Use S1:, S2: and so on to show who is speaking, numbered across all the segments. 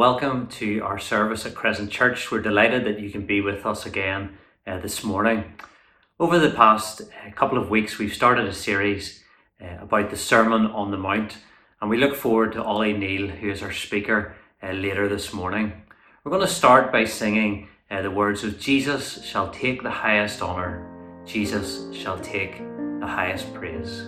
S1: Welcome to our service at Crescent Church. We're delighted that you can be with us again uh, this morning. Over the past uh, couple of weeks, we've started a series uh, about the Sermon on the Mount, and we look forward to Ollie Neal, who is our speaker uh, later this morning. We're going to start by singing uh, the words of Jesus shall take the highest honour, Jesus shall take the highest praise.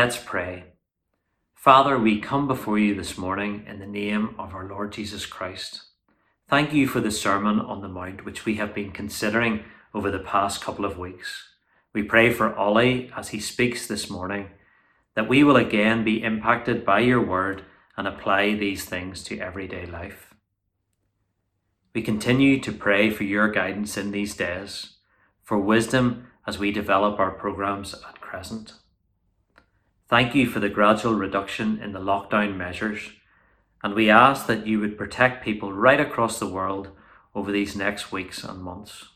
S2: Let's
S1: pray. Father, we come before you this morning in the name of our Lord Jesus Christ. Thank you for the Sermon on the Mount, which we have been considering over the past couple of weeks. We pray for Ollie as he speaks this morning, that we will again be impacted by your word and apply these things to everyday life. We continue to pray for your guidance in these days, for wisdom as we develop our programs at Crescent. Thank you for the gradual reduction in the lockdown measures, and we ask that you would protect people right across the world over these next weeks and months.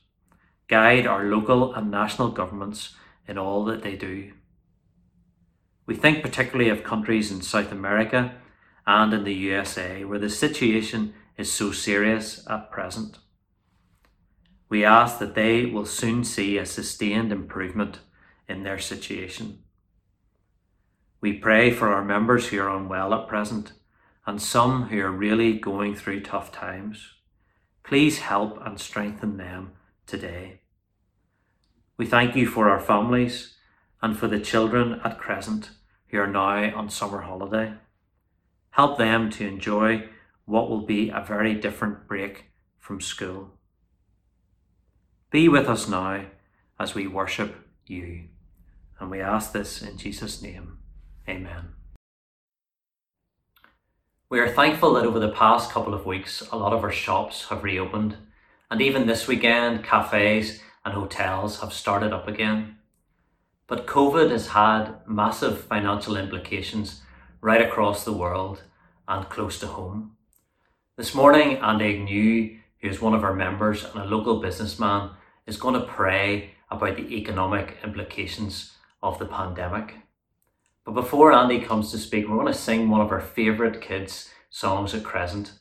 S1: Guide our local and national governments in all that they do. We think particularly of countries in South America and in the USA where the situation is so serious at present. We ask that they will soon see a sustained improvement in their situation. We pray for our members who are unwell at present and some who are really going through tough times. Please help and strengthen them today. We thank you for our families and for the children at Crescent who are now on summer holiday. Help them to enjoy what will be a very different break from school. Be with us now as we worship you. And we ask this in Jesus' name. Amen.
S2: We are thankful that over the past couple of weeks, a lot of our shops have reopened, and even this weekend, cafes and hotels have started up again. But COVID has had massive financial implications right across the world and close to home. This morning, Andy New, who is one of our members and a local businessman, is going to pray about the economic implications of the pandemic. But before Andy comes to speak, we're going to sing one of our favourite kids' songs at Crescent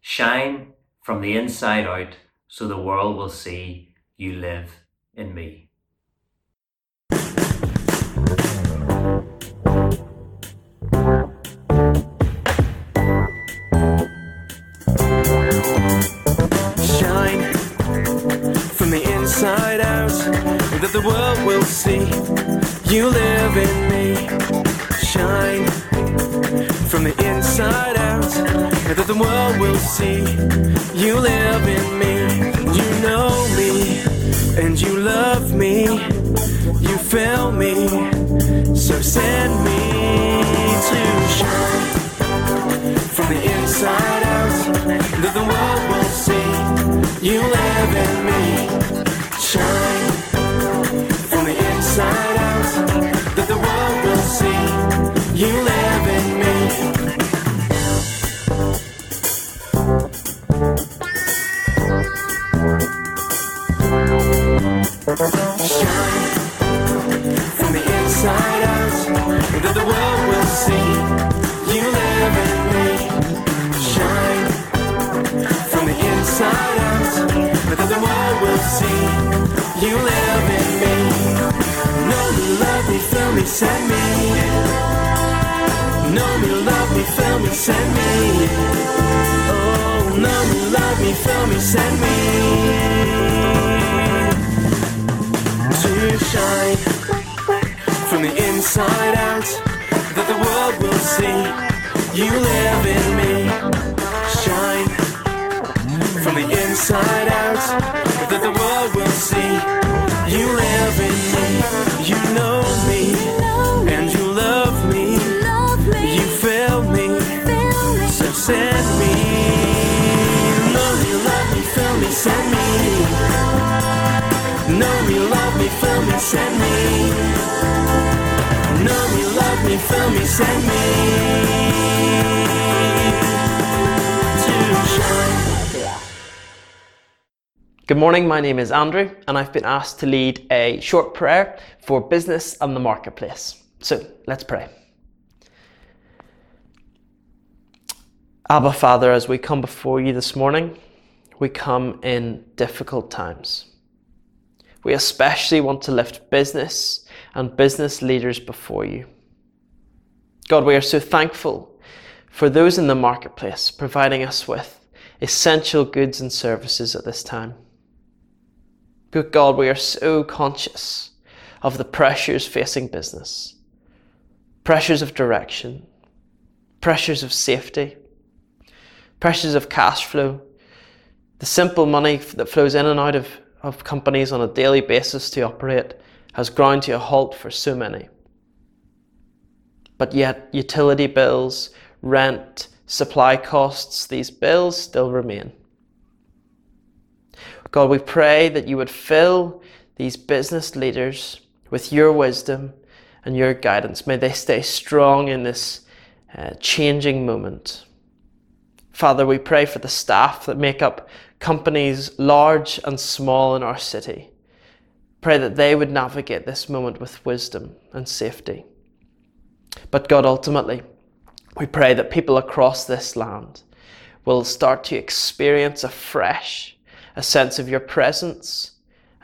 S2: Shine from the inside out so the world will see you live in me.
S3: shine from the inside out that the world will see the world will see. You live in me you know me and you love me. You feel me so send me to shine. From the inside out that the world will see. You live in me. Shine me feel me to shine. From the inside out that the world will see you live in me. Shine. From the inside out send me know me love me fill me send me know me love me fill me send me
S4: Good morning, my name is Andrew, and I've been asked to lead a short prayer for business and the marketplace. So let's pray. Abba, Father, as we come before you this morning, we come in difficult times. We especially want to lift business and business leaders before you. God, we are so thankful for those in the marketplace providing us with essential goods and services at this time. Good God, we are so conscious of the pressures facing business pressures of direction, pressures of safety, pressures of cash flow, the simple money that flows in and out of, of companies on a daily basis to operate has ground to a halt for so many. But yet, utility bills, rent, supply costs, these bills still remain. God, we pray that you would fill these business leaders with your wisdom and your guidance. May they stay strong in this uh, changing moment. Father, we pray for the staff that make up companies large and small in our city. Pray that they would navigate this moment with wisdom and safety. But God, ultimately, we pray that people across this land will start to experience afresh a sense of your presence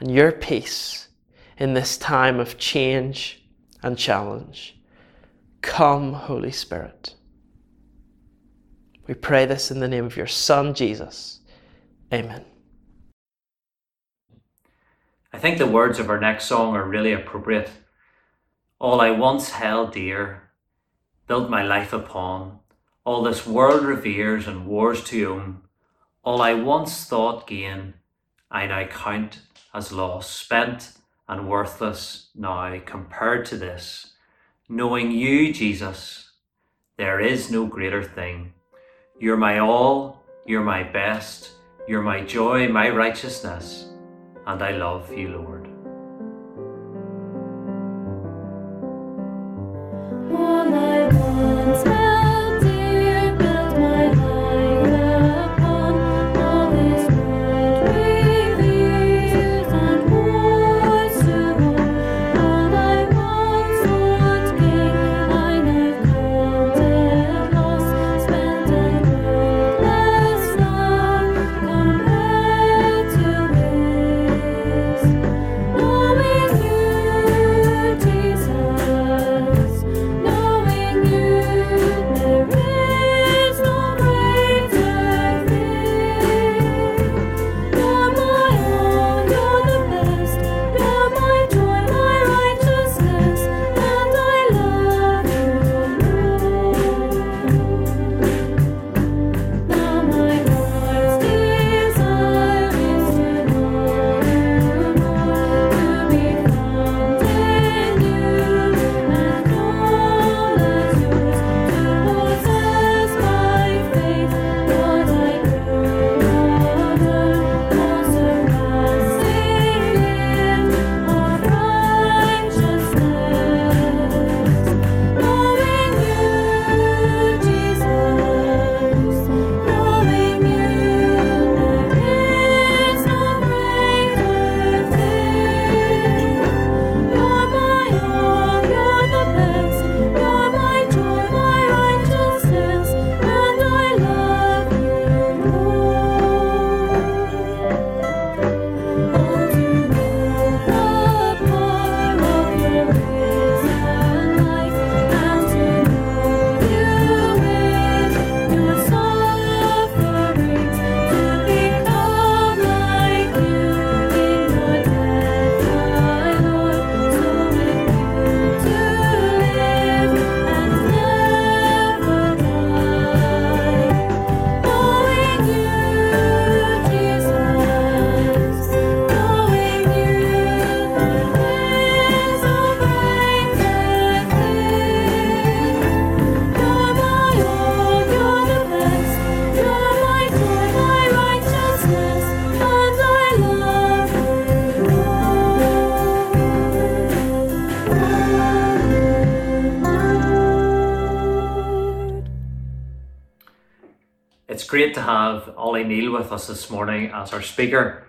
S4: and your peace in this time of change and challenge. Come, Holy Spirit. We pray this in the name of your Son, Jesus. Amen.
S2: I think the words of our next song are really appropriate. All I once held dear, built my life upon, all this world reveres and wars to own, all I once thought gain, I now count as loss, spent and worthless now compared to this. Knowing you, Jesus, there is no greater thing. You're my all, you're my
S1: best, you're my joy, my righteousness, and I love you, Lord.
S2: It's great to have Ollie Neal with us this morning as our speaker.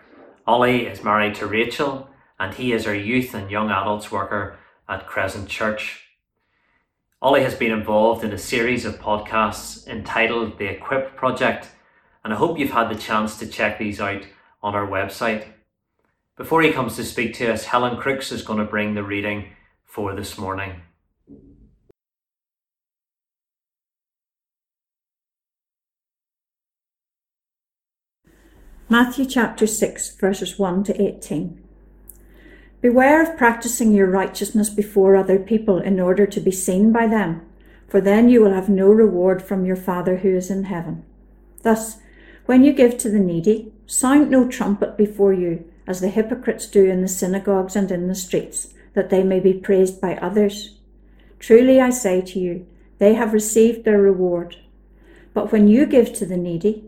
S2: Ollie is married to Rachel and he is our youth and young adults worker at Crescent Church. Ollie has been involved in a series of podcasts entitled The Equip Project, and I hope you've had the chance to check these out on our website. Before he comes to speak to us, Helen Crooks is going to bring the reading for this morning.
S5: Matthew chapter 6, verses 1 to 18. Beware of practicing your righteousness before other people in order to be seen by them, for then you will have no reward from your Father who is in heaven. Thus, when you give to the needy, sound no trumpet before you, as the hypocrites do in the synagogues and in the streets, that they may be praised by others. Truly I say to you, they have received their reward. But when you give to the needy,